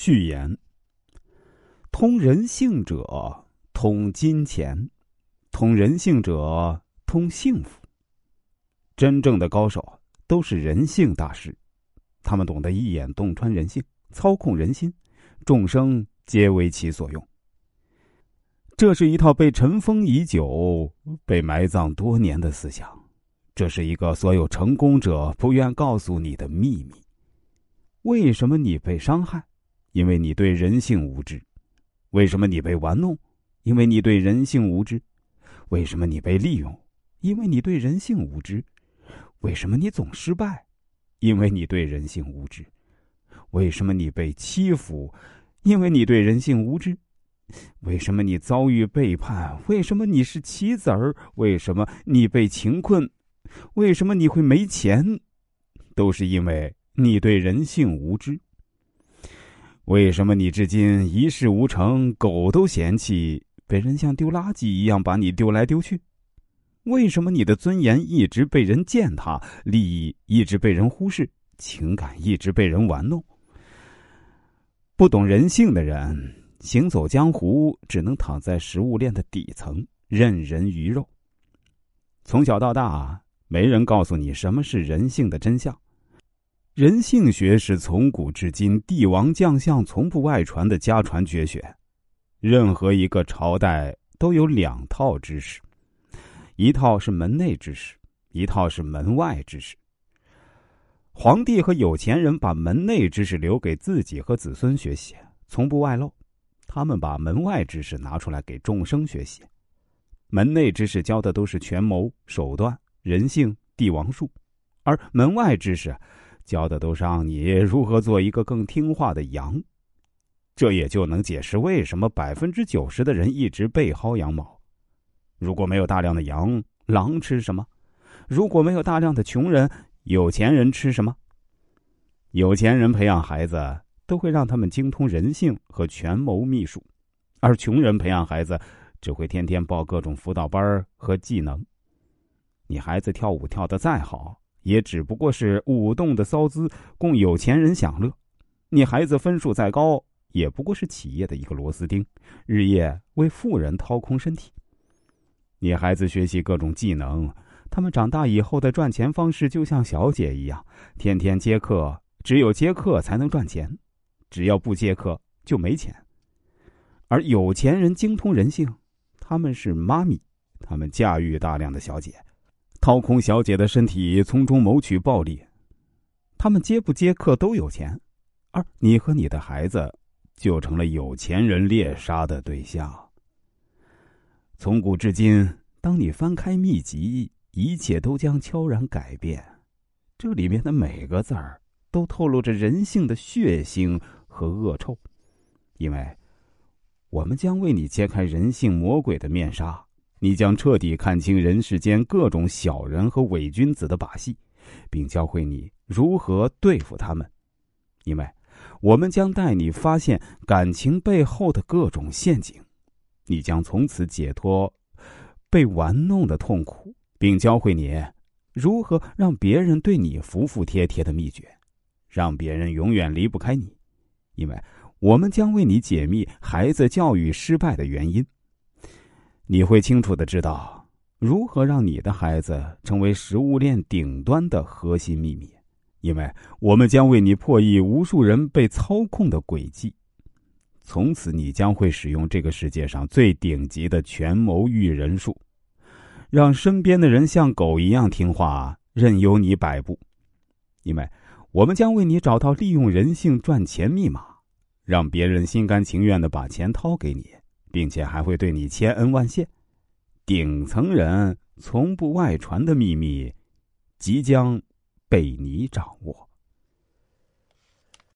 序言：通人性者通金钱，通人性者通幸福。真正的高手都是人性大师，他们懂得一眼洞穿人性，操控人心，众生皆为其所用。这是一套被尘封已久、被埋葬多年的思想，这是一个所有成功者不愿告诉你的秘密。为什么你被伤害？因为你对人性无知，为什么你被玩弄？因为你对人性无知，为什么你被利用？因为你对人性无知，为什么你总失败？因为你对人性无知，为什么你被欺负？因为你对人性无知，为什么你遭遇背叛？为什么你是棋子儿？为什么你被情困？为什么你会没钱？都是因为你对人性无知。为什么你至今一事无成，狗都嫌弃，被人像丢垃圾一样把你丢来丢去？为什么你的尊严一直被人践踏，利益一直被人忽视，情感一直被人玩弄？不懂人性的人，行走江湖只能躺在食物链的底层，任人鱼肉。从小到大，没人告诉你什么是人性的真相。人性学是从古至今帝王将相从不外传的家传绝学。任何一个朝代都有两套知识，一套是门内知识，一套是门外知识。皇帝和有钱人把门内知识留给自己和子孙学习，从不外露；他们把门外知识拿出来给众生学习。门内知识教的都是权谋、手段、人性、帝王术，而门外知识。教的都是让你如何做一个更听话的羊，这也就能解释为什么百分之九十的人一直被薅羊毛。如果没有大量的羊，狼吃什么？如果没有大量的穷人，有钱人吃什么？有钱人培养孩子都会让他们精通人性和权谋秘术，而穷人培养孩子只会天天报各种辅导班和技能。你孩子跳舞跳得再好。也只不过是舞动的骚姿，供有钱人享乐。你孩子分数再高，也不过是企业的一个螺丝钉，日夜为富人掏空身体。你孩子学习各种技能，他们长大以后的赚钱方式就像小姐一样，天天接客，只有接客才能赚钱，只要不接客就没钱。而有钱人精通人性，他们是妈咪，他们驾驭大量的小姐。掏空小姐的身体，从中谋取暴利。他们接不接客都有钱，而你和你的孩子就成了有钱人猎杀的对象。从古至今，当你翻开秘籍，一切都将悄然改变。这里面的每个字儿都透露着人性的血腥和恶臭，因为我们将为你揭开人性魔鬼的面纱。你将彻底看清人世间各种小人和伪君子的把戏，并教会你如何对付他们。因为，我们将带你发现感情背后的各种陷阱，你将从此解脱被玩弄的痛苦，并教会你如何让别人对你服服帖帖的秘诀，让别人永远离不开你。因为我们将为你解密孩子教育失败的原因。你会清楚的知道如何让你的孩子成为食物链顶端的核心秘密，因为我们将为你破译无数人被操控的轨迹。从此，你将会使用这个世界上最顶级的权谋育人术，让身边的人像狗一样听话，任由你摆布。因为我们将为你找到利用人性赚钱密码，让别人心甘情愿的把钱掏给你。并且还会对你千恩万谢。顶层人从不外传的秘密，即将被你掌握。